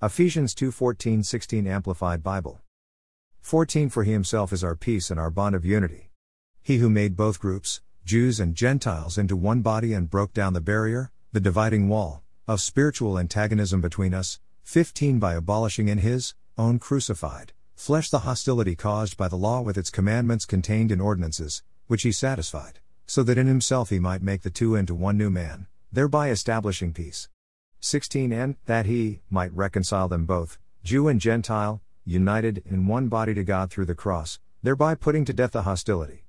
Ephesians 2 14 16 Amplified Bible. 14 For he himself is our peace and our bond of unity. He who made both groups, Jews and Gentiles, into one body and broke down the barrier, the dividing wall, of spiritual antagonism between us. 15 By abolishing in his own crucified flesh the hostility caused by the law with its commandments contained in ordinances, which he satisfied, so that in himself he might make the two into one new man, thereby establishing peace. 16 And that he might reconcile them both, Jew and Gentile, united in one body to God through the cross, thereby putting to death the hostility.